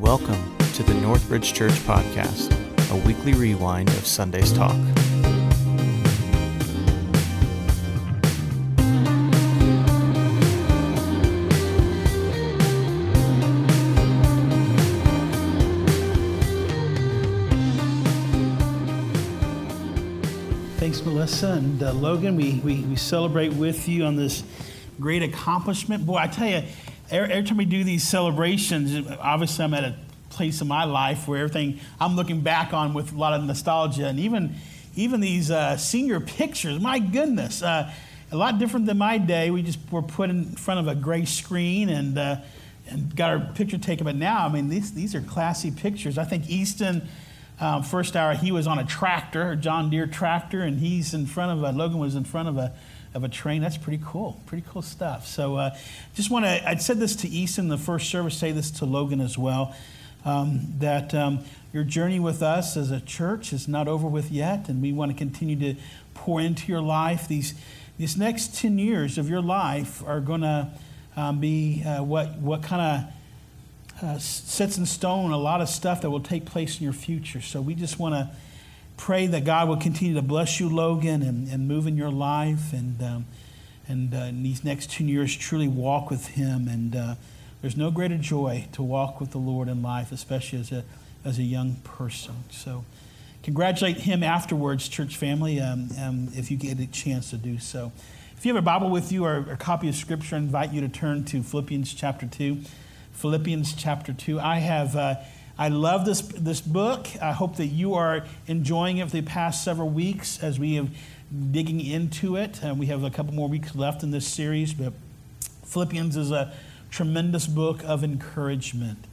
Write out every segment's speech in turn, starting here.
Welcome to the Northbridge Church Podcast, a weekly rewind of Sunday's talk. Thanks, Melissa and uh, Logan. We, we, we celebrate with you on this great accomplishment. Boy, I tell you, every, time we do these celebrations, obviously I'm at a place in my life where everything I'm looking back on with a lot of nostalgia, and even even these uh, senior pictures. My goodness, uh, a lot different than my day. We just were put in front of a gray screen and uh, and got our picture taken. But now, I mean, these these are classy pictures. I think Easton. Um, first hour, he was on a tractor, a John Deere tractor, and he's in front of a, Logan was in front of a, of a train. That's pretty cool, pretty cool stuff. So, uh, just want to, I'd said this to Easton the first service, say this to Logan as well, um, that um, your journey with us as a church is not over with yet, and we want to continue to pour into your life. These, these next 10 years of your life are going to um, be uh, what, what kind of uh, sets in stone a lot of stuff that will take place in your future. So we just want to pray that God will continue to bless you, Logan, and, and move in your life, and um, and uh, in these next two years truly walk with Him. And uh, there's no greater joy to walk with the Lord in life, especially as a as a young person. So. Congratulate him afterwards, church family, um, um, if you get a chance to do so. If you have a Bible with you or a copy of Scripture, I invite you to turn to Philippians chapter 2. Philippians chapter 2. I have, uh, I love this, this book. I hope that you are enjoying it for the past several weeks as we have digging into it. Uh, we have a couple more weeks left in this series, but Philippians is a tremendous book of encouragement.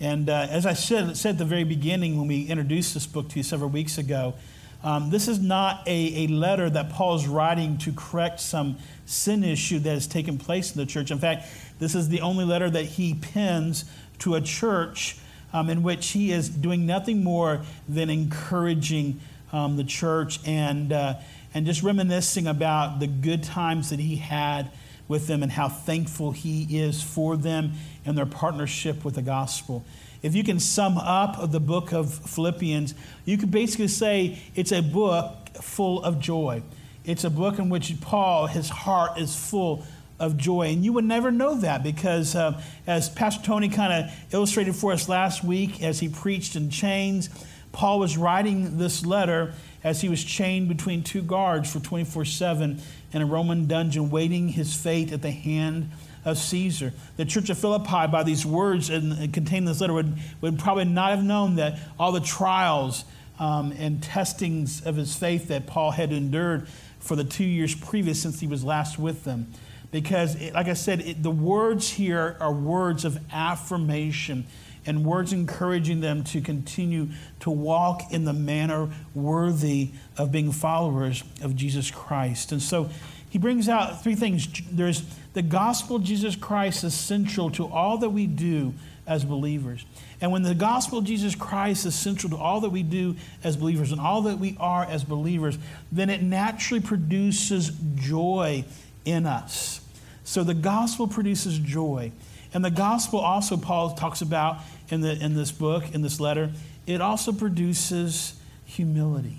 And uh, as I said, said at the very beginning when we introduced this book to you several weeks ago, um, this is not a, a letter that Paul is writing to correct some sin issue that has taken place in the church. In fact, this is the only letter that he pens to a church um, in which he is doing nothing more than encouraging um, the church and, uh, and just reminiscing about the good times that he had with them and how thankful he is for them and their partnership with the gospel. If you can sum up the book of Philippians, you could basically say it's a book full of joy. It's a book in which Paul, his heart is full of joy. And you would never know that because, uh, as Pastor Tony kind of illustrated for us last week as he preached in chains, Paul was writing this letter as he was chained between two guards for 24 7 in a Roman dungeon, waiting his fate at the hand of Caesar. The church of Philippi, by these words and contained this letter, would, would probably not have known that all the trials um, and testings of his faith that Paul had endured for the two years previous since he was last with them. Because, it, like I said, it, the words here are words of affirmation and words encouraging them to continue to walk in the manner worthy of being followers of Jesus Christ. And so he brings out three things. There's the gospel of Jesus Christ is central to all that we do as believers. And when the gospel of Jesus Christ is central to all that we do as believers and all that we are as believers, then it naturally produces joy in us. So the gospel produces joy. And the gospel also, Paul talks about in, the, in this book, in this letter, it also produces humility.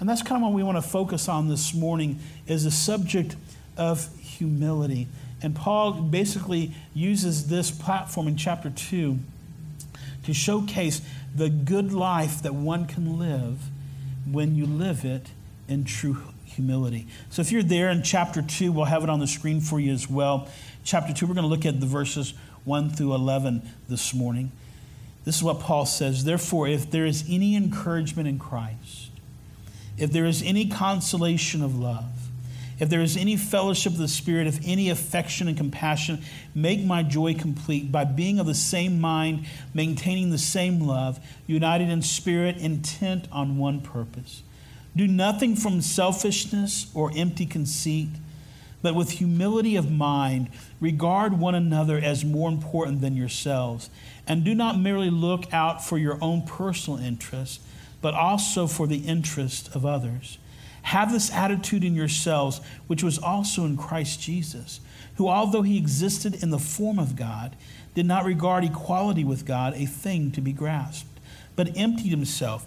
And that's kind of what we want to focus on this morning is the subject of humility. And Paul basically uses this platform in chapter 2 to showcase the good life that one can live when you live it in true humility. So if you're there in chapter 2, we'll have it on the screen for you as well. Chapter 2, we're going to look at the verses 1 through 11 this morning. This is what Paul says Therefore, if there is any encouragement in Christ, if there is any consolation of love, if there is any fellowship of the Spirit, if any affection and compassion, make my joy complete by being of the same mind, maintaining the same love, united in spirit, intent on one purpose. Do nothing from selfishness or empty conceit, but with humility of mind, regard one another as more important than yourselves. And do not merely look out for your own personal interest, but also for the interest of others. Have this attitude in yourselves, which was also in Christ Jesus, who, although he existed in the form of God, did not regard equality with God a thing to be grasped, but emptied himself,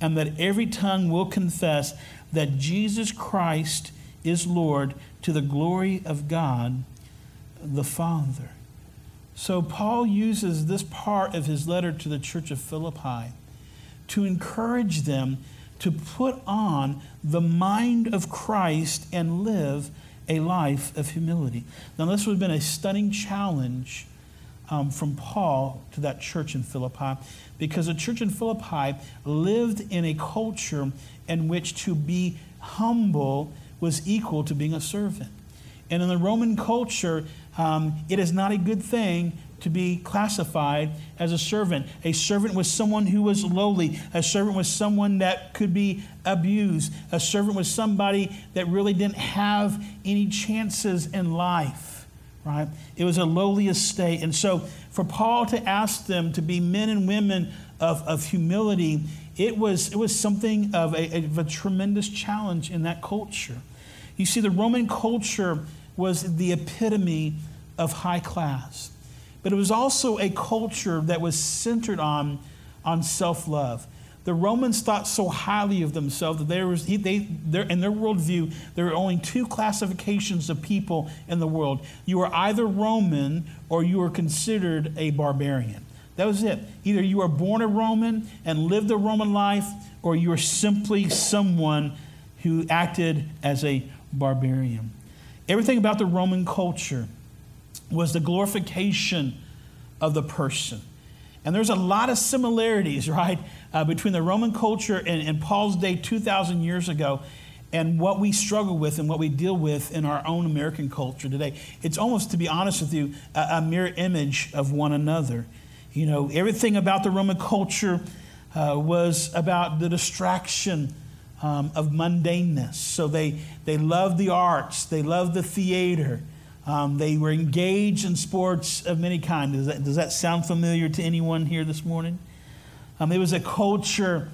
and that every tongue will confess that Jesus Christ is Lord to the glory of God the Father. So Paul uses this part of his letter to the church of Philippi to encourage them to put on the mind of Christ and live a life of humility. Now, this would have been a stunning challenge um, from Paul to that church in Philippi because the church in Philippi lived in a culture in which to be humble was equal to being a servant. And in the Roman culture, um, it is not a good thing to be classified as a servant. A servant was someone who was lowly. A servant was someone that could be abused. A servant was somebody that really didn't have any chances in life, right? It was a lowly estate. And so for Paul to ask them to be men and women of, of humility, it was, it was something of a, of a tremendous challenge in that culture. You see, the Roman culture was the epitome of high class. But it was also a culture that was centered on, on self love. The Romans thought so highly of themselves that there was, they, in their worldview, there were only two classifications of people in the world. You were either Roman or you were considered a barbarian. That was it. Either you were born a Roman and lived a Roman life, or you were simply someone who acted as a barbarian. Everything about the Roman culture was the glorification of the person. And there's a lot of similarities, right, uh, between the Roman culture and, and Paul's day 2,000 years ago and what we struggle with and what we deal with in our own American culture today. It's almost, to be honest with you, a, a mirror image of one another. You know, everything about the Roman culture uh, was about the distraction um, of mundaneness. So they, they loved the arts, they loved the theater, um, they were engaged in sports of many kinds. Does that, does that sound familiar to anyone here this morning? Um, it was a culture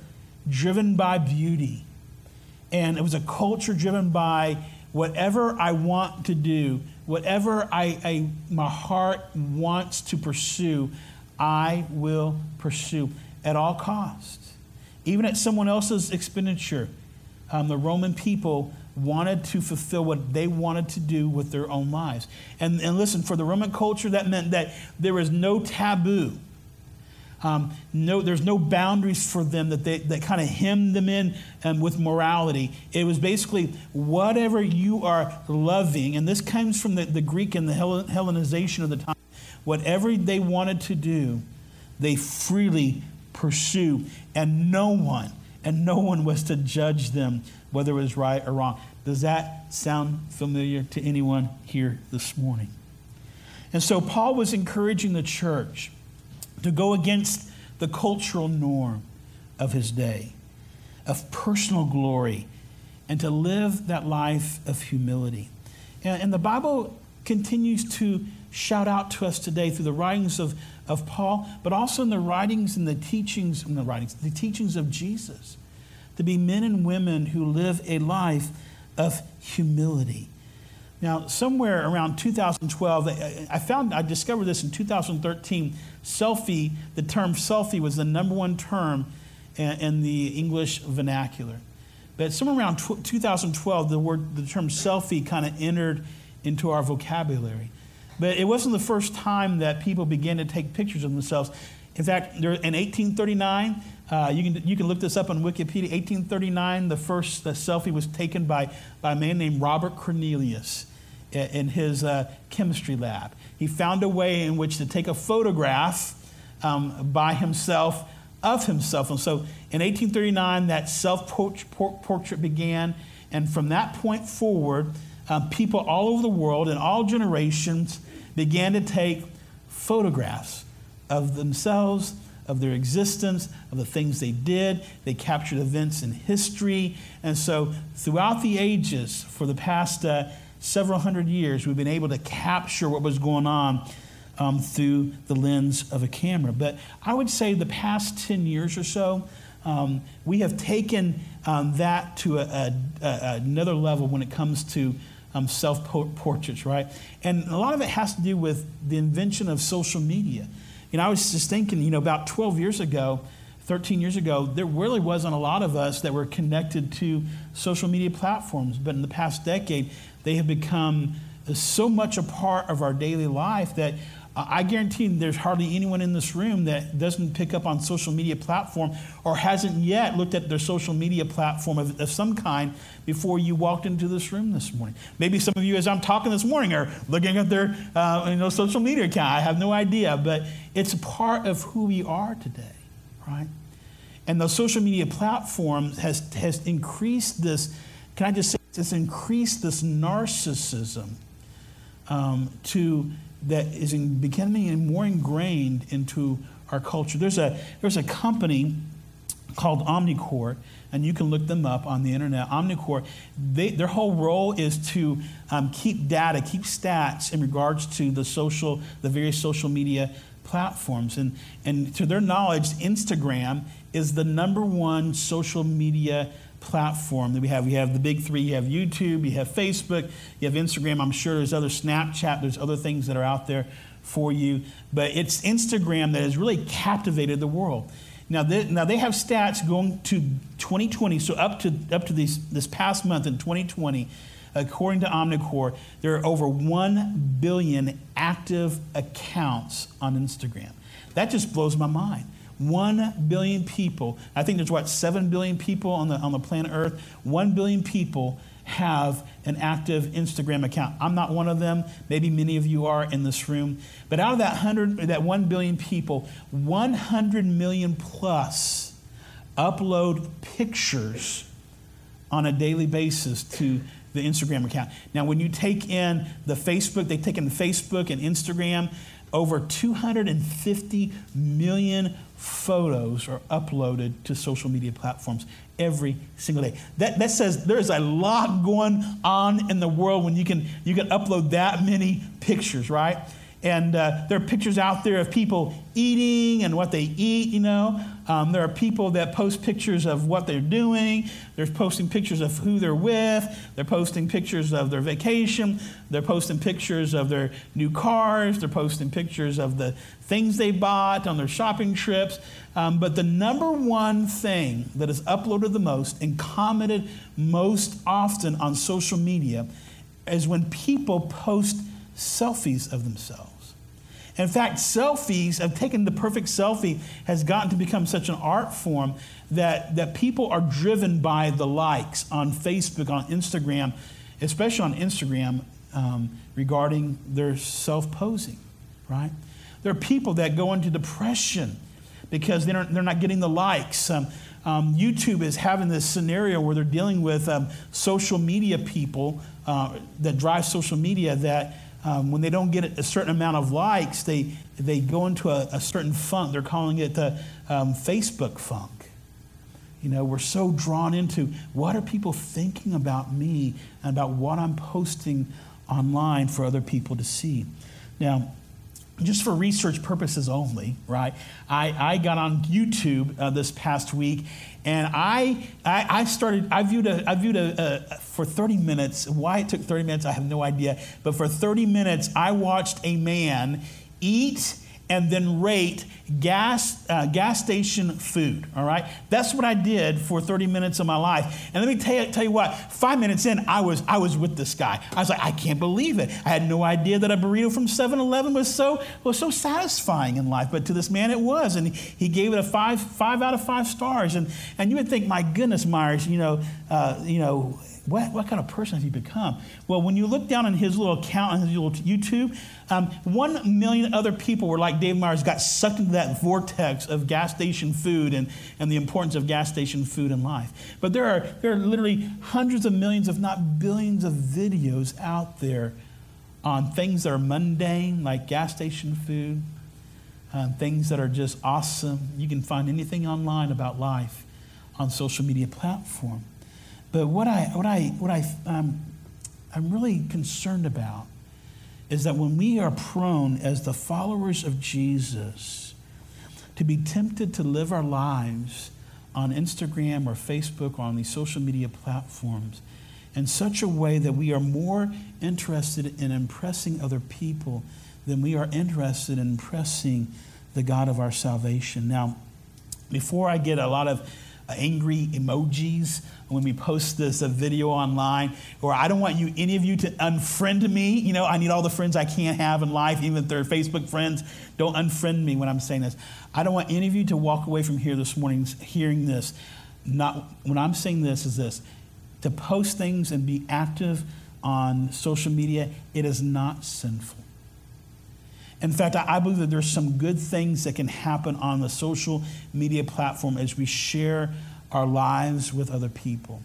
driven by beauty. And it was a culture driven by whatever I want to do, whatever I, I, my heart wants to pursue, I will pursue at all costs. Even at someone else's expenditure. Um, the Roman people wanted to fulfill what they wanted to do with their own lives. And, and listen, for the Roman culture, that meant that there was no taboo. Um, no, there's no boundaries for them that they that kind of hemmed them in um, with morality. It was basically whatever you are loving, and this comes from the, the Greek and the Hellenization of the time. Whatever they wanted to do, they freely pursue, and no one, and no one was to judge them whether it was right or wrong. Does that sound familiar to anyone here this morning? And so Paul was encouraging the church to go against the cultural norm of his day, of personal glory, and to live that life of humility. And, and the Bible continues to shout out to us today through the writings of, of Paul, but also in the writings and the teachings, in the writings, the teachings of Jesus, to be men and women who live a life of humility. Now, somewhere around 2012, I found, I discovered this in 2013. Selfie, the term selfie was the number one term in the English vernacular. But somewhere around 2012, the word, the term selfie kind of entered into our vocabulary. But it wasn't the first time that people began to take pictures of themselves. In fact, in 1839, uh, you, can, you can look this up on Wikipedia. 1839, the first uh, selfie was taken by, by a man named Robert Cornelius in, in his uh, chemistry lab. He found a way in which to take a photograph um, by himself of himself. And so in 1839, that self portrait began. And from that point forward, um, people all over the world in all generations began to take photographs of themselves, of their existence, of the things they did. They captured events in history. And so, throughout the ages, for the past uh, several hundred years, we've been able to capture what was going on um, through the lens of a camera. But I would say the past 10 years or so, um, we have taken um, that to a, a, a, another level when it comes to um, self portraits, right? And a lot of it has to do with the invention of social media. You know, I was just thinking, you know, about 12 years ago, 13 years ago, there really wasn't a lot of us that were connected to social media platforms. But in the past decade, they have become so much a part of our daily life that I guarantee there's hardly anyone in this room that doesn't pick up on social media platform or hasn't yet looked at their social media platform of, of, some kind before you walked into this room this morning. Maybe some of you, as I'm talking this morning, are looking at their uh, you know, social media account. I have no idea, but it's a part of who we are today, right? And the social media platform has, has increased this, can I just say, it's increased this narcissism um, to that is in, becoming more ingrained into our culture. There's a, there's a company called Omnicore, and you can look them up on the internet. Omnicore, they, their whole role is to um, keep data, keep stats in regards to the social, the various social media platforms. And, and to their knowledge, Instagram is the number one social media platform that we have. We have the big three. You have YouTube, you have Facebook, you have Instagram. I'm sure there's other Snapchat, there's other things that are out there for you. But it's Instagram that has really captivated the world. Now they, now they have stats going to 2020, so up to up to this this past month in 2020, according to Omnicore, there are over 1 billion active accounts on Instagram. That just blows my mind. 1 billion people, I think there's what, 7 billion people on the, on the planet Earth? 1 billion people have an active Instagram account. I'm not one of them. Maybe many of you are in this room. But out of that 100, that 1 billion people, 100 million plus upload pictures on a daily basis to the Instagram account. Now, when you take in the Facebook, they take in Facebook and Instagram, over 250 million photos are uploaded to social media platforms every single day. That, that says there's a lot going on in the world when you can, you can upload that many pictures, right? And uh, there are pictures out there of people eating and what they eat, you know. Um, there are people that post pictures of what they're doing. They're posting pictures of who they're with. They're posting pictures of their vacation. They're posting pictures of their new cars. They're posting pictures of the things they bought on their shopping trips. Um, but the number one thing that is uploaded the most and commented most often on social media is when people post selfies of themselves. In fact, selfies, of taking the perfect selfie, has gotten to become such an art form that, that people are driven by the likes on Facebook, on Instagram, especially on Instagram, um, regarding their self posing, right? There are people that go into depression because they're, they're not getting the likes. Um, um, YouTube is having this scenario where they're dealing with um, social media people uh, that drive social media that um, when they don't get a certain amount of likes, they, they go into a, a certain funk. They're calling it the um, Facebook funk. You know, we're so drawn into what are people thinking about me and about what I'm posting online for other people to see. Now, just for research purposes only, right? I, I got on YouTube uh, this past week and I, I, I, started, I viewed, a, I viewed a, a, for 30 minutes. Why it took 30 minutes, I have no idea. But for 30 minutes, I watched a man eat and then rate gas, uh, gas station food, all right? That's what I did for 30 minutes of my life. And let me tell you, tell you what, five minutes in, I was, I was with this guy. I was like, I can't believe it. I had no idea that a burrito from 7-Eleven was so, was so satisfying in life, but to this man it was. And he gave it a five, five out of five stars. And, and you would think, my goodness, Myers, you know, uh, you know, what, what kind of person has he become? Well, when you look down on his little account on his little YouTube, um, one million other people were like Dave Myers, got sucked into that vortex of gas station food and, and the importance of gas station food in life. But there are, there are literally hundreds of millions, if not billions, of videos out there on things that are mundane, like gas station food, uh, things that are just awesome. You can find anything online about life on social media platform. But what I, what I, what I, um, I'm really concerned about is that when we are prone as the followers of Jesus to be tempted to live our lives on Instagram or Facebook or on these social media platforms in such a way that we are more interested in impressing other people than we are interested in impressing the God of our salvation. Now, before I get a lot of angry emojis when we post this a video online or i don't want you any of you to unfriend me. You know i need all the friends i can't have in life even if they're facebook friends. Don't unfriend me when i'm saying this. I don't want any of you to walk away from here this morning hearing this. Not when i'm saying this is this to post things and be active on social media it is not sinful in fact, I believe that there's some good things that can happen on the social media platform as we share our lives with other people.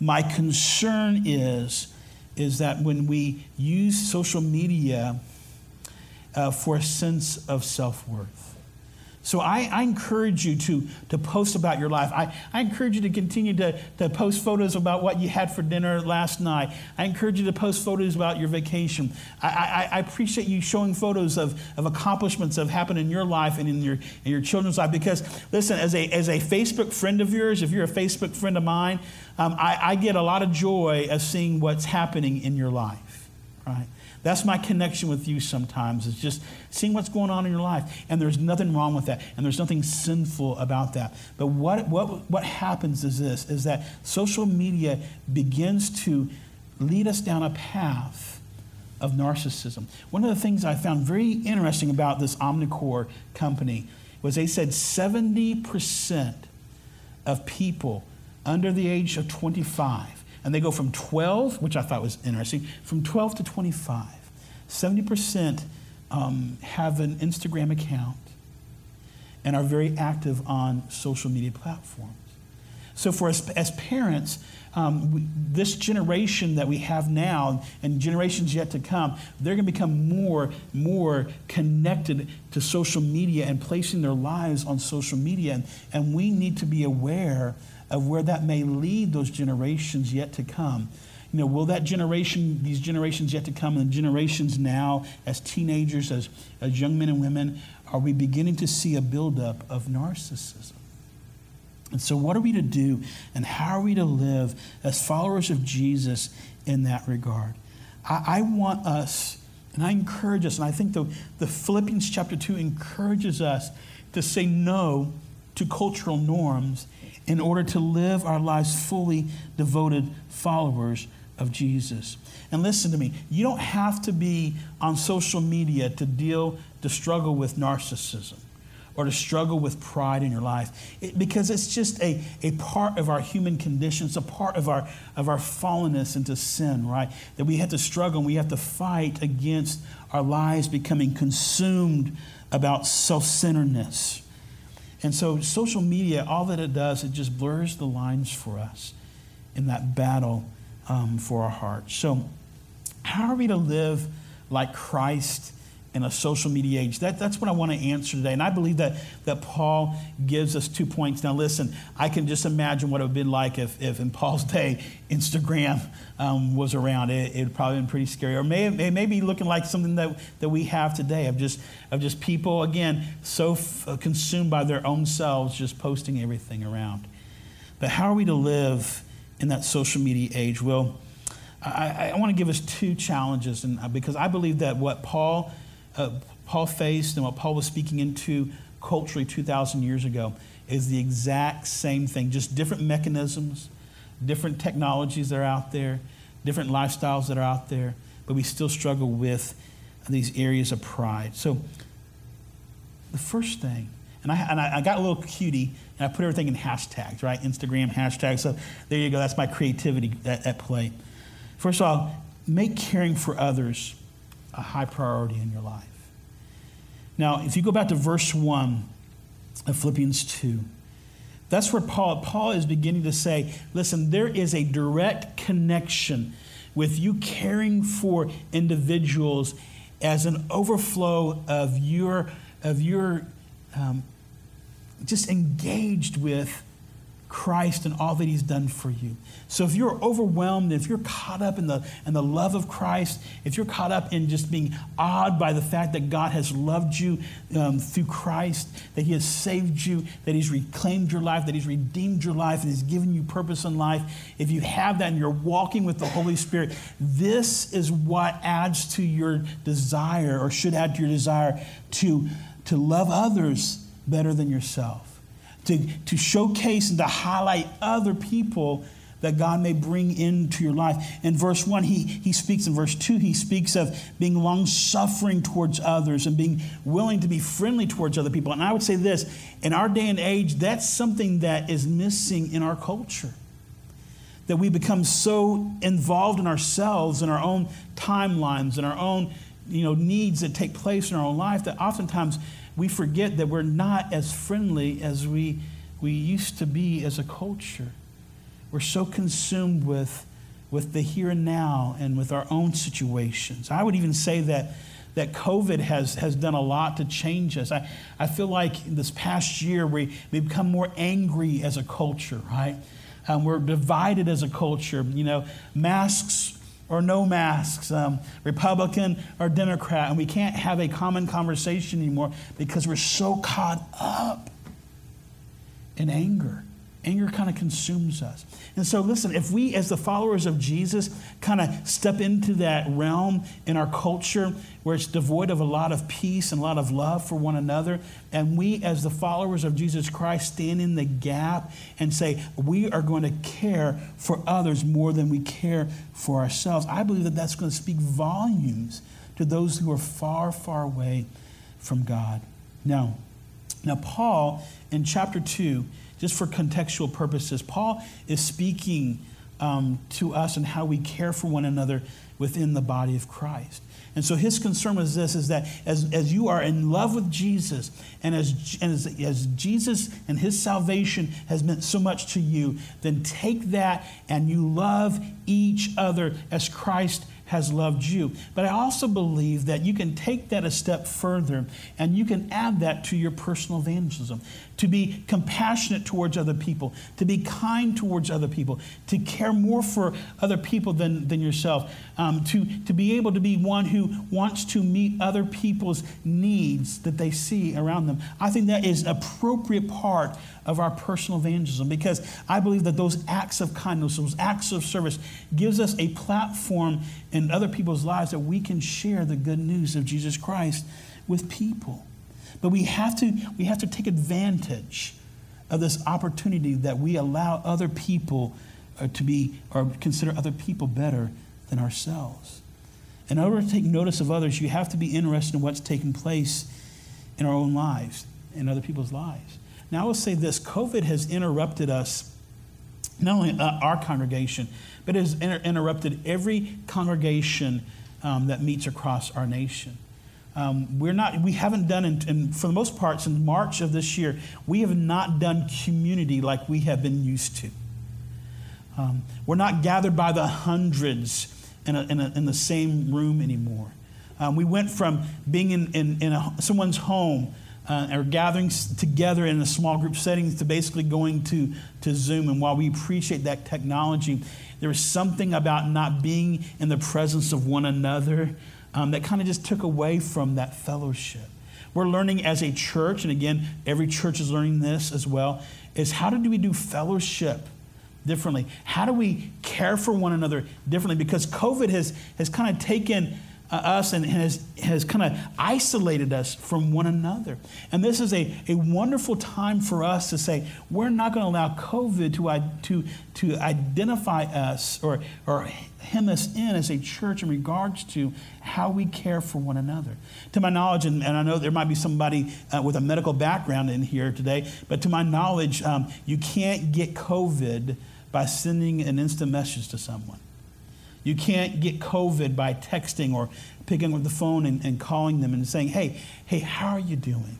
My concern is, is that when we use social media uh, for a sense of self worth, so I, I, encourage you to, to post about your life. I, I encourage you to continue to, to post photos about what you had for dinner last night. I encourage you to post photos about your vacation. I, I, I appreciate you showing photos of, of accomplishments that have happened in your life and in your, in your children's life. Because, listen, as a, as a Facebook friend of yours, if you're a Facebook friend of mine, um, I, I get a lot of joy of seeing what's happening in your life, right? That's my connection with you sometimes, is just seeing what's going on in your life. And there's nothing wrong with that. And there's nothing sinful about that. But what, what, what happens is this, is that social media begins to lead us down a path of narcissism. One of the things I found very interesting about this Omnicore company was they said 70% of people under the age of 25 and they go from 12, which I thought was interesting, from 12 to 25. 70% um, have an Instagram account and are very active on social media platforms. So, for us as parents, um, we, this generation that we have now and generations yet to come, they're going to become more, more connected to social media and placing their lives on social media. And, and we need to be aware of where that may lead those generations yet to come. You know, will that generation, these generations yet to come, and generations now, as teenagers, as, as young men and women, are we beginning to see a buildup of narcissism? And so, what are we to do, and how are we to live as followers of Jesus in that regard? I, I want us, and I encourage us, and I think the, the Philippians chapter 2 encourages us to say no to cultural norms in order to live our lives fully devoted followers of Jesus. And listen to me, you don't have to be on social media to deal, to struggle with narcissism or to struggle with pride in your life. It, because it's just a, a part of our human condition. It's a part of our of our fallenness into sin right? That we have to struggle and we have to fight against our lives becoming consumed about self-centeredness and so, social media, all that it does, it just blurs the lines for us in that battle um, for our hearts. So, how are we to live like Christ in a social media age? That, that's what I want to answer today. And I believe that, that Paul gives us two points. Now, listen, I can just imagine what it would have been like if, if in Paul's day Instagram um, was around. It, it would probably been pretty scary. Or may, it may be looking like something that, that we have today of just, of just people, again, so f- uh, consumed by their own selves, just posting everything around. But how are we to live in that social media age? Well, I, I want to give us two challenges, and uh, because I believe that what Paul uh, Paul faced and what Paul was speaking into culturally 2,000 years ago is the exact same thing, just different mechanisms, different technologies that are out there, different lifestyles that are out there, but we still struggle with these areas of pride. So, the first thing, and I, and I, got a little cutie and I put everything in hashtags, right? Instagram hashtags. So, there you go. That's my creativity at, at play. First of all, make caring for others a high priority in your life. Now, if you go back to verse 1 of Philippians 2, that's where Paul, Paul is beginning to say, listen, there is a direct connection with you caring for individuals as an overflow of your, of your um, just engaged with Christ and all that he's done for you. So if you're overwhelmed, if you're caught up in the, in the love of Christ, if you're caught up in just being awed by the fact that God has loved you um, through Christ, that he has saved you, that he's reclaimed your life, that he's redeemed your life, and he's given you purpose in life, if you have that and you're walking with the Holy Spirit, this is what adds to your desire or should add to your desire to, to love others better than yourself to, to showcase and to highlight other people that God may bring into your life. In verse 1, he, he speaks, in verse 2, he speaks of being long suffering towards others and being willing to be friendly towards other people. And I would say this in our day and age, that's something that is missing in our culture. That we become so involved in ourselves and our own timelines and our own you know, needs that take place in our own life that oftentimes we forget that we're not as friendly as we, we used to be as a culture. We're so consumed with, with the here and now and with our own situations. I would even say that, that COVID has, has done a lot to change us. I, I feel like this past year we, we've become more angry as a culture, right? Um, we're divided as a culture. You know, masks or no masks, um, Republican or Democrat, and we can't have a common conversation anymore because we're so caught up in anger. Anger kind of consumes us. And so, listen, if we, as the followers of Jesus, kind of step into that realm in our culture where it's devoid of a lot of peace and a lot of love for one another, and we, as the followers of Jesus Christ, stand in the gap and say, we are going to care for others more than we care for ourselves, I believe that that's going to speak volumes to those who are far, far away from God. Now, now Paul, in chapter 2, just for contextual purposes, Paul is speaking um, to us and how we care for one another within the body of Christ. And so his concern was this is that as, as you are in love with Jesus and as, and as, as Jesus and his salvation has meant so much to you, then take that and you love each other as Christ has loved you. But I also believe that you can take that a step further and you can add that to your personal evangelism to be compassionate towards other people, to be kind towards other people, to care more for other people than, than yourself, um, to, to be able to be one who wants to meet other people's needs that they see around them. I think that is an appropriate part of our personal evangelism because I believe that those acts of kindness, those acts of service, gives us a platform in other people's lives that we can share the good news of Jesus Christ with people. But we have to, we have to take advantage of this opportunity that we allow other people uh, to be, or consider other people better than ourselves. In order to take notice of others, you have to be interested in what's taking place in our own lives, in other people's lives. Now, I will say this COVID has interrupted us, not only uh, our congregation, but it has inter- interrupted every congregation um, that meets across our nation. Um, we're not, we haven't done, and for the most part, since March of this year, we have not done community like we have been used to. Um, we're not gathered by the hundreds in, a, in, a, in the same room anymore. Um, we went from being in, in, in a, someone's home uh, or gathering together in a small group setting to basically going to, to Zoom. And while we appreciate that technology, there is something about not being in the presence of one another um, that kind of just took away from that fellowship. We're learning as a church, and again, every church is learning this as well, is how do we do fellowship differently? How do we care for one another differently? Because COVID has, has kind of taken uh, us and has, has kind of isolated us from one another. And this is a, a wonderful time for us to say, we're not going to allow COVID to, to, to identify us or, or hem us in as a church in regards to how we care for one another. To my knowledge, and, and I know there might be somebody uh, with a medical background in here today, but to my knowledge, um, you can't get COVID by sending an instant message to someone. You can't get COVID by texting or picking up the phone and, and calling them and saying, hey, hey, how are you doing?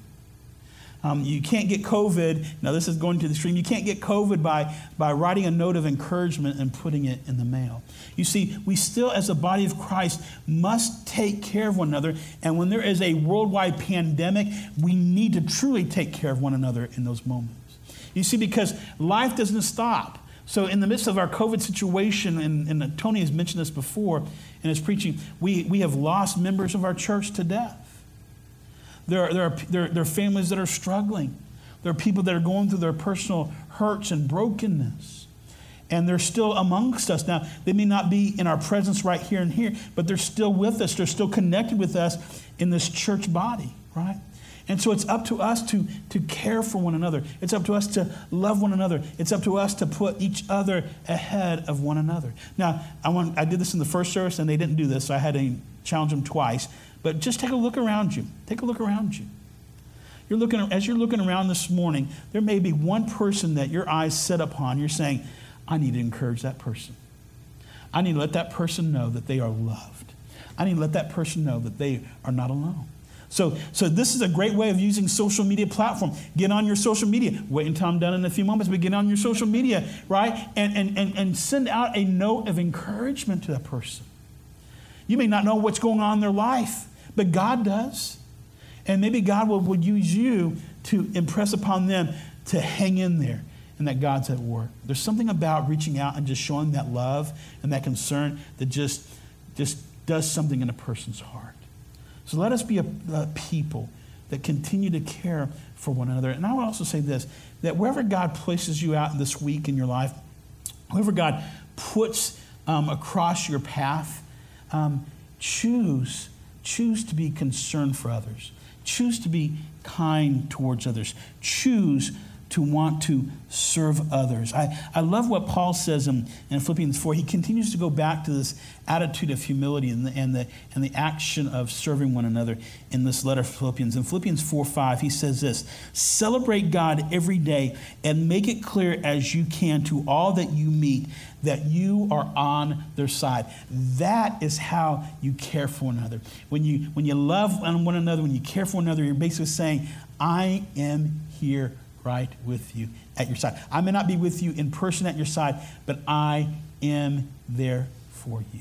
Um, you can't get COVID. Now, this is going to the stream. You can't get COVID by, by writing a note of encouragement and putting it in the mail. You see, we still, as a body of Christ, must take care of one another. And when there is a worldwide pandemic, we need to truly take care of one another in those moments. You see, because life doesn't stop. So, in the midst of our COVID situation, and, and Tony has mentioned this before in his preaching, we, we have lost members of our church to death. There are, there, are, there, there are families that are struggling. There are people that are going through their personal hurts and brokenness. And they're still amongst us. Now, they may not be in our presence right here and here, but they're still with us. They're still connected with us in this church body, right? And so it's up to us to, to care for one another. It's up to us to love one another. It's up to us to put each other ahead of one another. Now, I, want, I did this in the first service, and they didn't do this, so I had to challenge them twice. But just take a look around you. Take a look around you. You're looking, as you're looking around this morning, there may be one person that your eyes set upon. You're saying, I need to encourage that person. I need to let that person know that they are loved. I need to let that person know that they are not alone. So, so this is a great way of using social media platform. Get on your social media. Wait until I'm done in a few moments, but get on your social media, right? And, and, and, and send out a note of encouragement to that person. You may not know what's going on in their life, but God does. And maybe God will, will use you to impress upon them to hang in there and that God's at work. There's something about reaching out and just showing that love and that concern that just, just does something in a person's heart. So let us be a, a people that continue to care for one another. And I would also say this that wherever God places you out this week in your life, whoever God puts um, across your path, um, choose, choose to be concerned for others. Choose to be kind towards others. Choose to want to serve others. I, I love what Paul says in, in Philippians 4. He continues to go back to this attitude of humility and the, and, the, and the action of serving one another in this letter of Philippians. In Philippians 4 5, he says this Celebrate God every day and make it clear as you can to all that you meet that you are on their side. That is how you care for another. When you, when you love one another, when you care for another, you're basically saying, I am here right with you at your side. I may not be with you in person at your side, but I am there for you.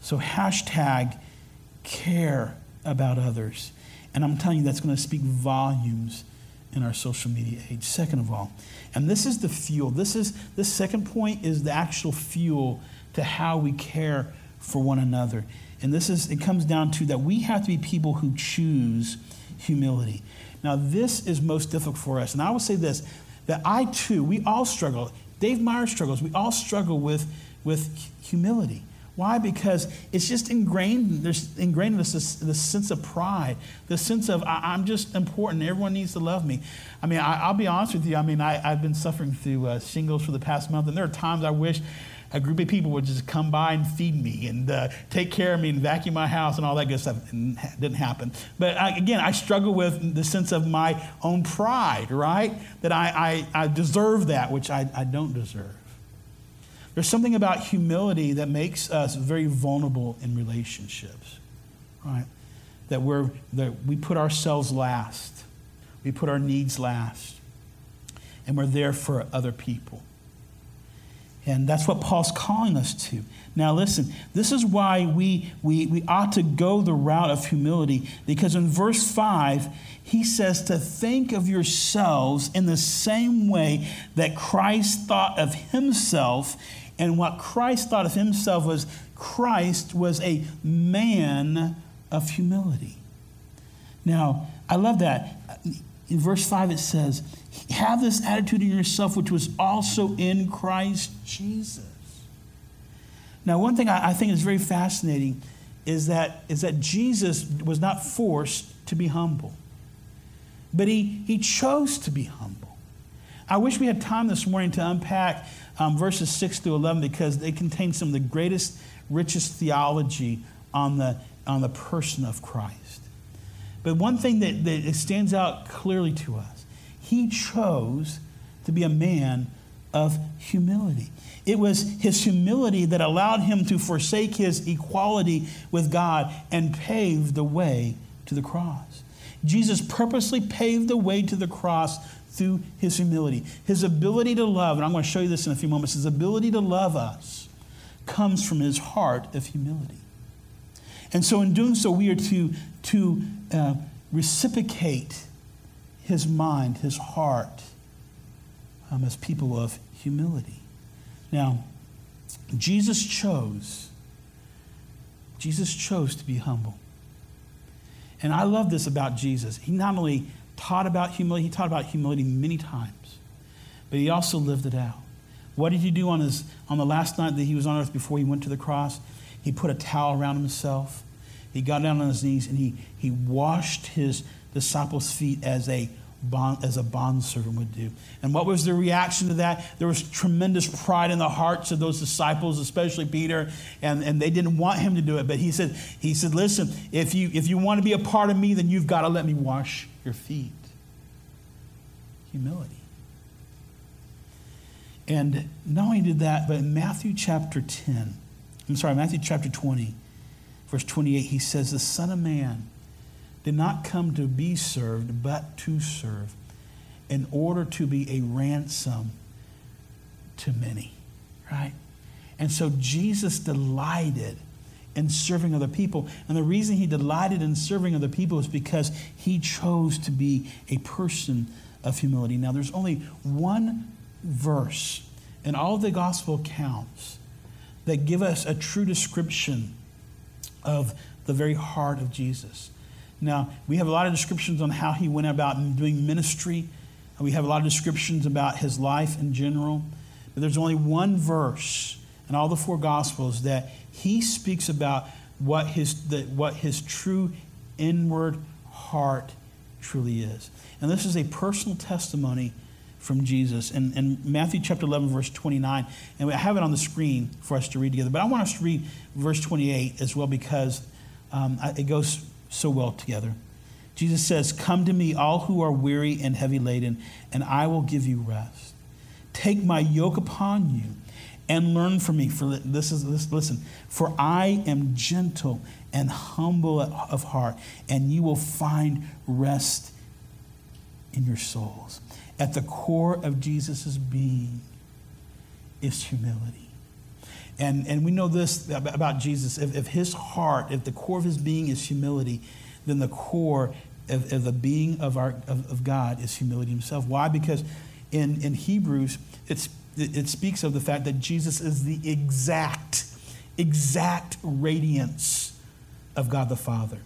So, hashtag care about others. And I'm telling you, that's going to speak volumes in our social media age. Second of all, and this is the fuel. This is this second point is the actual fuel to how we care for one another. And this is it comes down to that we have to be people who choose humility. Now, this is most difficult for us. And I will say this that I too, we all struggle. Dave Meyer struggles. We all struggle with, with humility. Why? Because it's just ingrained, there's ingrained in us this, this sense of pride, the sense of I, am just important, everyone needs to love me. I mean, I, will be honest with you, I mean, I, have been suffering through uh, shingles for the past month, and there are times I wish a group of people would just come by and feed me and uh, take care of me and vacuum my house and all that good stuff. It didn't happen. But I, again, I struggle with the sense of my own pride, right? That I, I, I deserve that, which I, I don't deserve. There's something about humility that makes us very vulnerable in relationships, right? That, we're, that we put ourselves last, we put our needs last, and we're there for other people. And that's what Paul's calling us to. Now, listen, this is why we, we, we ought to go the route of humility, because in verse 5, he says to think of yourselves in the same way that Christ thought of himself. And what Christ thought of himself was Christ was a man of humility. Now, I love that. In verse 5, it says, have this attitude in yourself, which was also in Christ Jesus. Now, one thing I, I think is very fascinating is that, is that Jesus was not forced to be humble, but he, he chose to be humble. I wish we had time this morning to unpack um, verses 6 through 11 because they contain some of the greatest, richest theology on the, on the person of Christ. But one thing that, that stands out clearly to us he chose to be a man of humility. It was his humility that allowed him to forsake his equality with God and pave the way to the cross. Jesus purposely paved the way to the cross through his humility. His ability to love, and I'm going to show you this in a few moments, his ability to love us comes from his heart of humility. And so, in doing so, we are to, to uh, reciprocate his mind, his heart, um, as people of humility. Now, Jesus chose, Jesus chose to be humble. And I love this about Jesus. He not only taught about humility, he taught about humility many times, but he also lived it out. What did he do on, his, on the last night that he was on earth before he went to the cross? He put a towel around himself. He got down on his knees and he, he washed his disciples' feet as a bond, as a bondservant would do. And what was the reaction to that? There was tremendous pride in the hearts of those disciples, especially Peter, and, and they didn't want him to do it. But he said, he said, listen, if you if you want to be a part of me, then you've got to let me wash your feet. Humility. And not only did that, but in Matthew chapter 10, I'm sorry, Matthew chapter 20, verse 28, he says, The Son of Man did not come to be served, but to serve, in order to be a ransom to many. Right? And so Jesus delighted in serving other people. And the reason he delighted in serving other people is because he chose to be a person of humility. Now, there's only one verse in all the gospel accounts that give us a true description of the very heart of Jesus. Now, we have a lot of descriptions on how he went about doing ministry. We have a lot of descriptions about his life in general. But there's only one verse in all the four Gospels that he speaks about what his, the, what his true inward heart truly is. And this is a personal testimony from Jesus And, in Matthew chapter 11, verse 29. And I have it on the screen for us to read together. But I want us to read verse 28 as well because um, it goes so well together. Jesus says, Come to me, all who are weary and heavy laden, and I will give you rest. Take my yoke upon you and learn from me. For this is this, listen, for I am gentle and humble of heart, and you will find rest in your souls. At the core of Jesus' being is humility. And, and we know this about Jesus. If, if his heart, if the core of his being is humility, then the core of, of the being of, our, of, of, God is humility himself. Why? Because in, in Hebrews, it's, it speaks of the fact that Jesus is the exact, exact radiance of God the Father.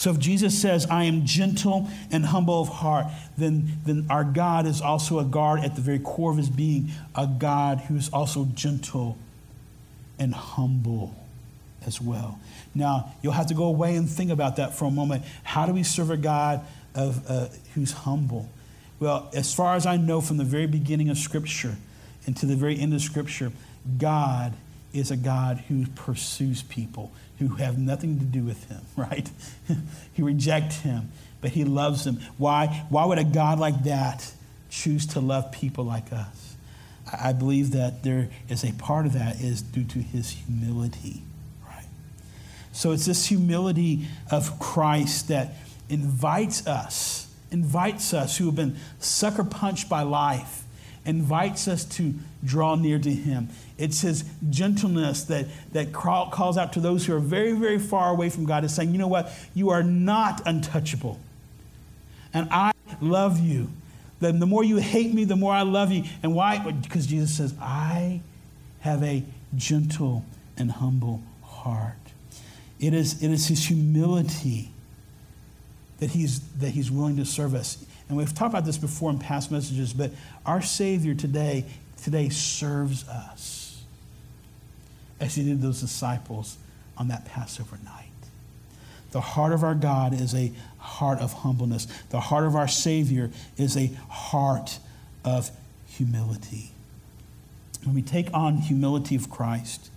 So if Jesus says, I am gentle and humble of heart, then, then our God is also a God at the very core of his being, a God who is also gentle and humble as well. Now, you'll have to go away and think about that for a moment. How do we serve a God of, uh, who's humble? Well, as far as I know from the very beginning of Scripture and to the very end of Scripture, God is a God who pursues people who have nothing to do with him, right? he rejects him, but he loves them. Why? Why would a God like that choose to love people like us? I believe that there is a part of that is due to his humility, right? So it's this humility of Christ that invites us, invites us who have been sucker punched by life, invites us to draw near to him. It's his gentleness that, that calls out to those who are very, very far away from God, is saying, you know what? You are not untouchable. And I love you. The, the more you hate me, the more I love you. And why? Because Jesus says, I have a gentle and humble heart. It is, it is his humility that he's, that he's willing to serve us. And we've talked about this before in past messages, but our Savior today, today serves us as he did those disciples on that Passover night. The heart of our God is a heart of humbleness. The heart of our Savior is a heart of humility. When we take on humility of Christ,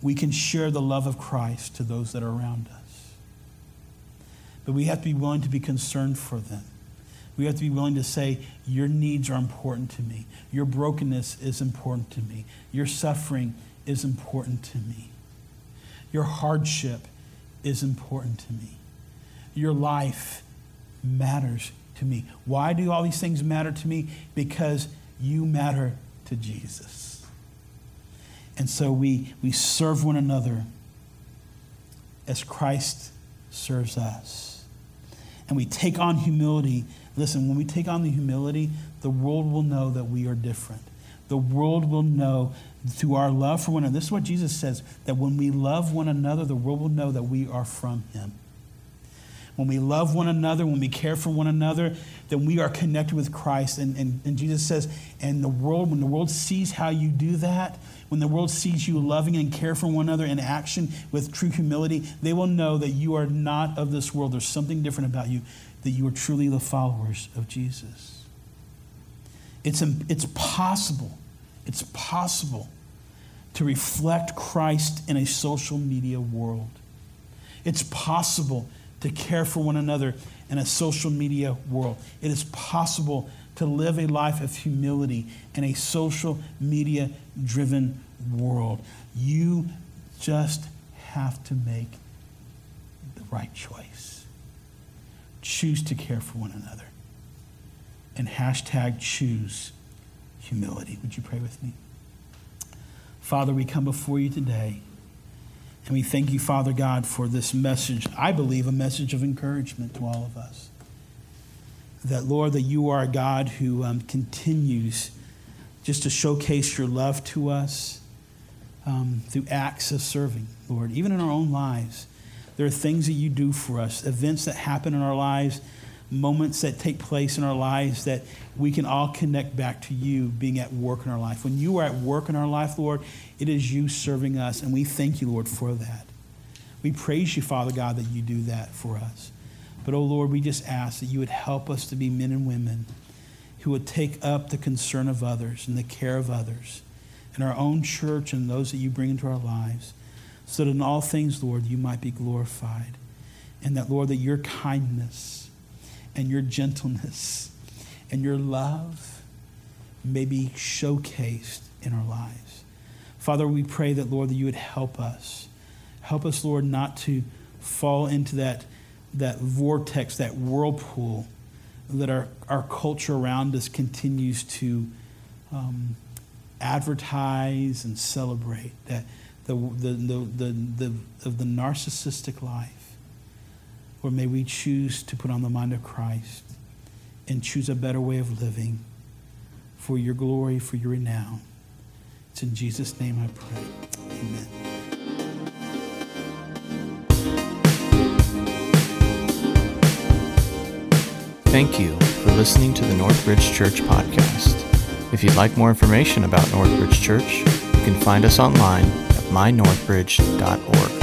we can share the love of Christ to those that are around us. But we have to be willing to be concerned for them. We have to be willing to say, Your needs are important to me. Your brokenness is important to me. Your suffering is important to me. Your hardship is important to me. Your life matters to me. Why do all these things matter to me? Because you matter to Jesus. And so we, we serve one another as Christ serves us. And we take on humility. Listen, when we take on the humility, the world will know that we are different. The world will know through our love for one another. This is what Jesus says that when we love one another, the world will know that we are from Him. When we love one another, when we care for one another, then we are connected with Christ. And, and, and Jesus says, and the world, when the world sees how you do that, when the world sees you loving and care for one another in action with true humility, they will know that you are not of this world. There's something different about you, that you are truly the followers of Jesus. It's, it's possible, it's possible to reflect Christ in a social media world. It's possible to care for one another in a social media world. It is possible to live a life of humility in a social media driven world. You just have to make the right choice. Choose to care for one another. And hashtag choose humility. Would you pray with me? Father, we come before you today. And we thank you, Father God, for this message. I believe a message of encouragement to all of us. That, Lord, that you are a God who um, continues just to showcase your love to us um, through acts of serving, Lord, even in our own lives. There are things that you do for us, events that happen in our lives moments that take place in our lives that we can all connect back to you being at work in our life. When you are at work in our life, Lord, it is you serving us, and we thank you, Lord, for that. We praise you, Father God, that you do that for us. But, oh Lord, we just ask that you would help us to be men and women who would take up the concern of others and the care of others in our own church and those that you bring into our lives, so that in all things, Lord, you might be glorified. And that, Lord, that your kindness, and your gentleness and your love may be showcased in our lives. Father, we pray that, Lord, that you would help us. Help us, Lord, not to fall into that, that vortex, that whirlpool that our, our culture around us continues to um, advertise and celebrate, that the, the, the, the, of the narcissistic life or may we choose to put on the mind of Christ and choose a better way of living for your glory, for your renown. It's in Jesus' name I pray. Amen. Thank you for listening to the Northbridge Church podcast. If you'd like more information about Northbridge Church, you can find us online mynorthbridge.org.